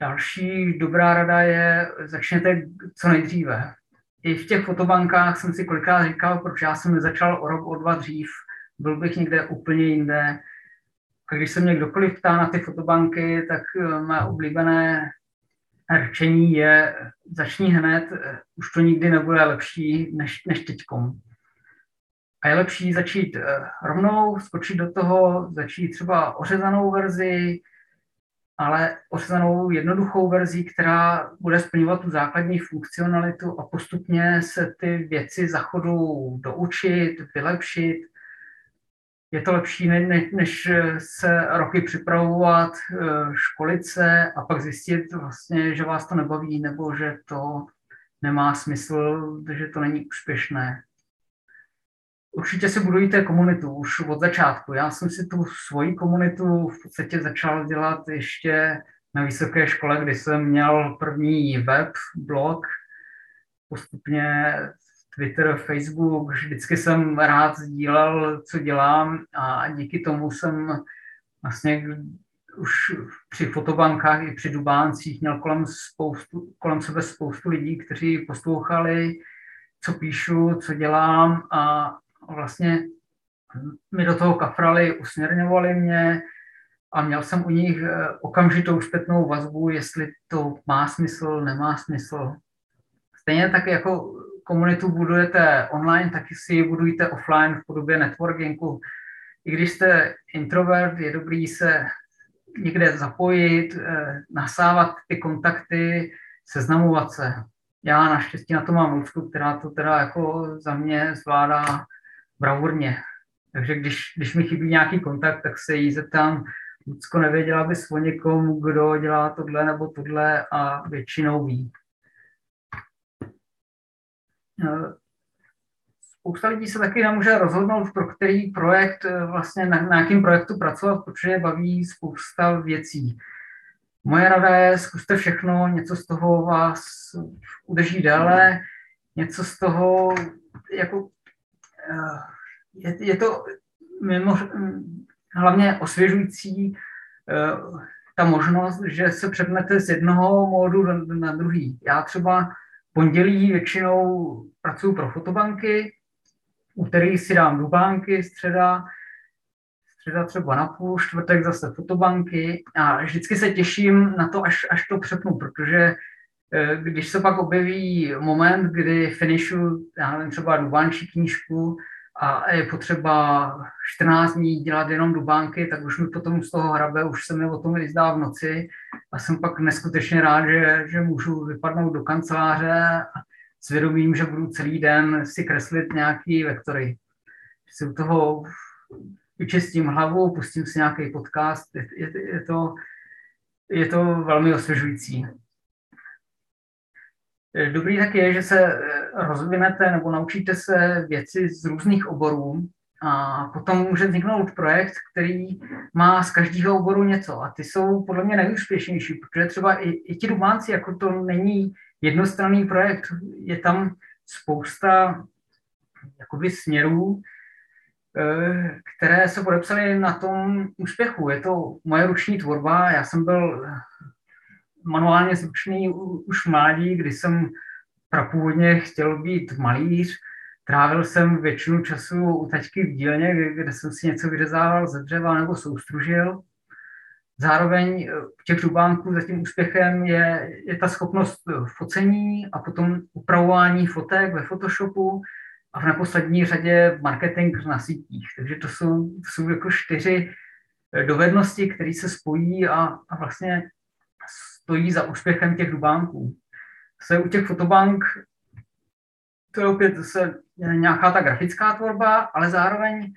Další dobrá rada je, začněte co nejdříve i v těch fotobankách jsem si kolikrát říkal, proč já jsem nezačal o rok, o dva dřív, byl bych někde úplně jinde. A když se mě kdokoliv ptá na ty fotobanky, tak eh, mé oblíbené rčení je začni hned, už to nikdy nebude lepší než, než teďkom. A je lepší začít rovnou, skočit do toho, začít třeba ořezanou verzi, ale ořezanou jednoduchou verzi, která bude splňovat tu základní funkcionalitu a postupně se ty věci za chodu doučit, vylepšit. Je to lepší, než se roky připravovat, eh, školit se a pak zjistit vlastně, že vás to nebaví nebo že to nemá smysl, že to není úspěšné. Určitě si budujte komunitu už od začátku. Já jsem si tu svoji komunitu v podstatě začal dělat ještě na vysoké škole, kdy jsem měl první web, blog, postupně Twitter, Facebook, vždycky jsem rád sdílel, co dělám a díky tomu jsem vlastně už při fotobankách i při dubáncích měl kolem, spoustu, kolem sebe spoustu lidí, kteří poslouchali, co píšu, co dělám a vlastně mi do toho kafrali, usměrňovali mě a měl jsem u nich eh, okamžitou zpětnou vazbu, jestli to má smysl, nemá smysl. Stejně tak jako komunitu budujete online, taky si ji budujte offline v podobě networkingu. I když jste introvert, je dobrý se někde zapojit, eh, nasávat ty kontakty, seznamovat se. Já naštěstí na to mám Lucku, která to teda jako za mě zvládá bravurně. Takže když, když mi chybí nějaký kontakt, tak se jí zeptám, Lucko nevěděla bys o někom, kdo dělá tohle nebo tohle a většinou ví. Eh, spousta lidí se taky nemůže rozhodnout, pro který projekt, eh, vlastně na, na jakém projektu pracovat, protože baví spousta věcí. Moje rada je, zkuste všechno, něco z toho vás udrží déle, něco z toho jako je, je to mimo, hlavně osvěžující eh, ta možnost, že se přednete z jednoho módu na druhý. Já třeba pondělí většinou pracuji pro fotobanky, úterý si dám dubánky, středa, středa třeba na půl, čtvrtek zase fotobanky a vždycky se těším na to, až, až to přepnu, protože Eh, když se pak objeví moment, kdy finishu, já nevím, třeba dubánčí knížku a je potřeba 14 dní dělat jenom dubánky, tak už mi potom z toho hrabe, už se mi o tom zdá v noci a jsem pak neskutečně rád, že, že můžu vypadnout do kanceláře s vědomím, že budu celý den si kreslit nějaký vektory. Si u toho vyčistím hlavu, pustím si nějaký podcast, je, je, je, to, je to velmi osvěžující. Eh, dobrý tak je, že se eh, rozvinete nebo naučíte se věci z různých oborů a potom může vzniknout projekt, který má z každého oboru něco a ty jsou podle mě nejúspěšnější, protože třeba i, i ti dubánci, jako to není jednostranný projekt, je tam spousta jakoby směrů, eh, které se podepsaly na tom úspěchu. Je to moje ruční tvorba, já jsem byl manuálně zručný už mládí, kdy jsem prapůvodně chtěl být malíř. Trávil jsem většinu času u tačky v dílně, kde jsem si něco vyřezával ze dřeva nebo soustružil. Zároveň v těch dubánků za tím úspěchem je, je ta schopnost focení a potom upravování fotek ve Photoshopu a v neposlední řadě marketing na sítích. Takže to jsou, jsou jako čtyři dovednosti, které se spojí a, a vlastně stojí za úspěchem těch dubánků. Se u těch fotobank to je opět zase nějaká ta grafická tvorba, ale zároveň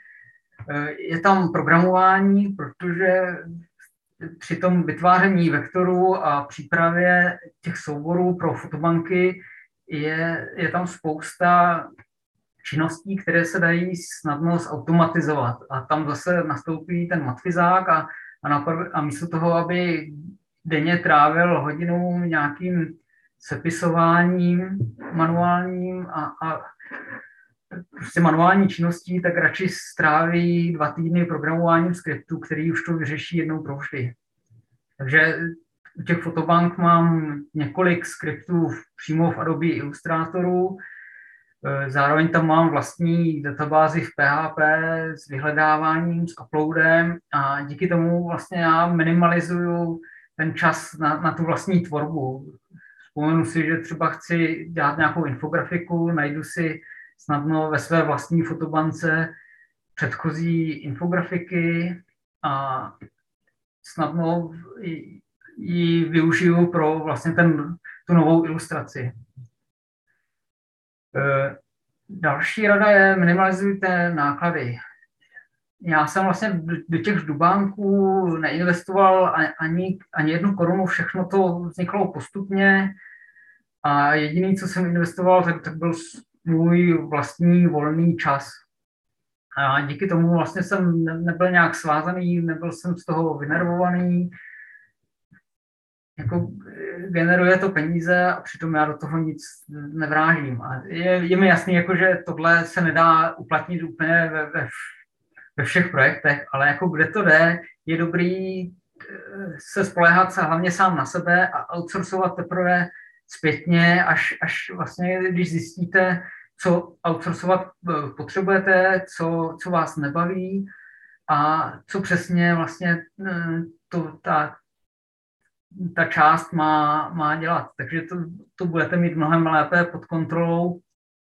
eh, je tam programování, protože při tom vytváření vektorů a přípravě těch souborů pro fotobanky je, je tam spousta činností, které se dají snadno zautomatizovat. A tam zase nastoupí ten matfizák a, a, naprv, a místo toho, aby denně trávil hodinu nějakým sepisováním manuálním a, a prostě manuální činností, tak radši stráví dva týdny programováním skriptu, který už to vyřeší jednou pro vždy. Takže u těch fotobank mám několik skriptů přímo v Adobe Illustratoru, zároveň tam mám vlastní databázi v PHP s vyhledáváním, s uploadem a díky tomu vlastně já minimalizuju ten čas na, na tu vlastní tvorbu. Vzpomenu si, že třeba chci dělat nějakou infografiku, najdu si snadno ve své vlastní fotobance předchozí infografiky a snadno ji využiju pro vlastně ten, tu novou ilustraci. E, další rada je minimalizujte náklady. Já jsem vlastně do těch dubánků neinvestoval ani, ani jednu korunu, všechno to vzniklo postupně a jediný, co jsem investoval, tak, tak byl můj vlastní volný čas. A díky tomu vlastně jsem nebyl nějak svázaný, nebyl jsem z toho vynervovaný, jako generuje to peníze a přitom já do toho nic nevrážím. A je, je mi jasný, jako, že tohle se nedá uplatnit úplně ve, ve, ve všech projektech, ale jako kde to jde, je dobrý eh, se spolehat se hlavně sám na sebe a outsourcovat teprve zpětně, až, až vlastně, když zjistíte, co outsourcovat eh, potřebujete, co, co vás nebaví a co přesně vlastně eh, to, ta, ta část má, má dělat. Takže to, to budete mít mnohem lépe pod kontrolou,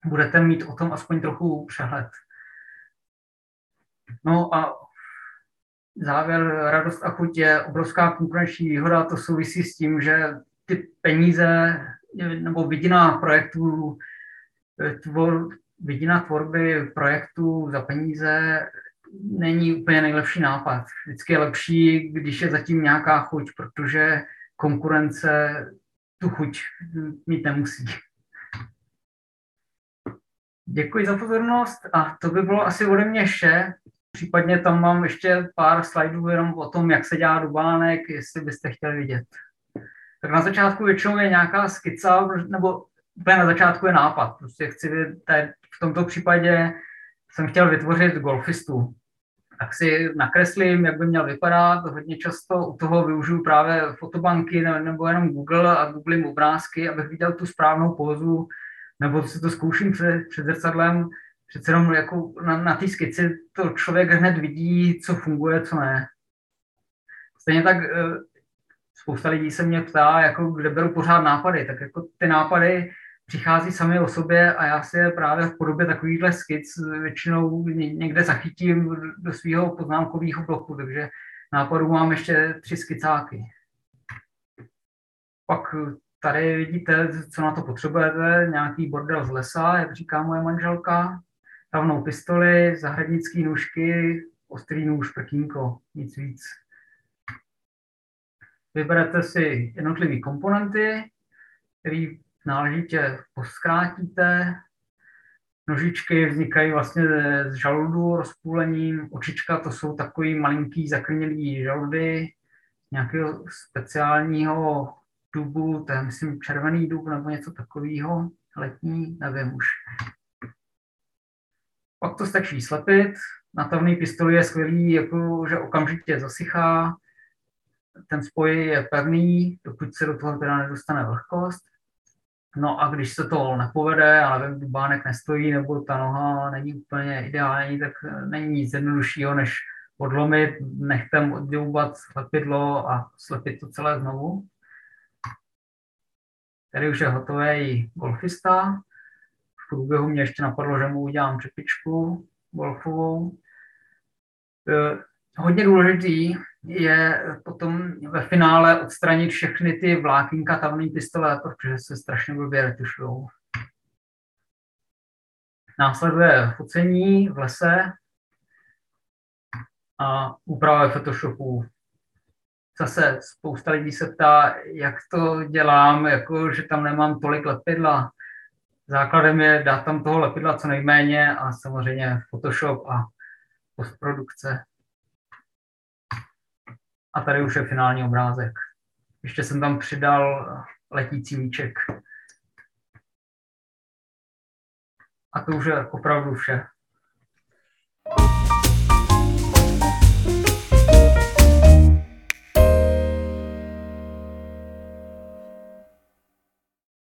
budete mít o tom aspoň trochu přehled. No a závěr, radost a chuť je obrovská konkurenční výhoda, to souvisí s tím, že ty peníze nebo vidina projektů, tvor, vidina tvorby projektů za peníze není úplně nejlepší nápad. Vždycky je lepší, když je zatím nějaká chuť, protože konkurence tu chuť mít nemusí. Děkuji za pozornost a to by bylo asi ode mě vše. Případně tam mám ještě pár slajdů jenom o tom, jak se dělá dubánek, jestli byste chtěli vidět. Tak na začátku většinou je nějaká skica, nebo úplně na začátku je nápad. Prostě chci, v tomto případě jsem chtěl vytvořit golfistu tak si nakreslím, jak by měl vypadat. Hodně často u toho využiju právě fotobanky nebo jenom Google a googlím obrázky, abych viděl tu správnou pózu, nebo si to zkouším před, před zrcadlem. Přece jenom jako na, na té skici to člověk hned vidí, co funguje, co ne. Stejně tak eh, spousta lidí se mě ptá, jako kde beru pořád nápady, tak jako ty nápady přichází sami o sobě a já si je právě v podobě takovýchhle skic většinou někde zachytím do svého poznámkového bloku, takže nápadů mám ještě tři skicáky. Pak tady vidíte, co na to potřebujete, nějaký bordel z lesa, jak říká moje manželka, tavnou pistoli, zahradnický nůžky, ostrý nůž, pekínko, nic víc. Vyberete si jednotlivé komponenty, který náležitě poskrátíte. Nožičky vznikají vlastně z žaludu rozpůlením. Očička to jsou takový malinký zakrnělý žaludy nějakého speciálního dubu, to je myslím červený dub nebo něco takového, letní, nevím už. Pak to stačí slepit. Na tavný pistoli je skvělý, jako, že okamžitě zasychá. Ten spoj je pevný, dokud se do toho teda nedostane vlhkost. No a když se to nepovede, a nevím, dubánek nestojí, nebo ta noha není úplně ideální, tak není nic jednoduššího, než odlomit, nechtem oddělubat slepidlo a slepit to celé znovu. Tady už je hotový golfista. Průběhu mě ještě napadlo, že mu udělám čepičku golfovou. Eh, hodně důležitý je potom ve finále odstranit všechny ty vlákínka tamní pistole, protože se strašně blbě retušujou. Následuje focení v lese a úprava Photoshopu. Zase spousta lidí se ptá, jak to dělám, jako, že tam nemám tolik lepidla. Základem je dát tam toho lepidla co nejméně a samozřejmě Photoshop a postprodukce. A tady už je finální obrázek. Ještě jsem tam přidal letící míček. A to už je opravdu vše.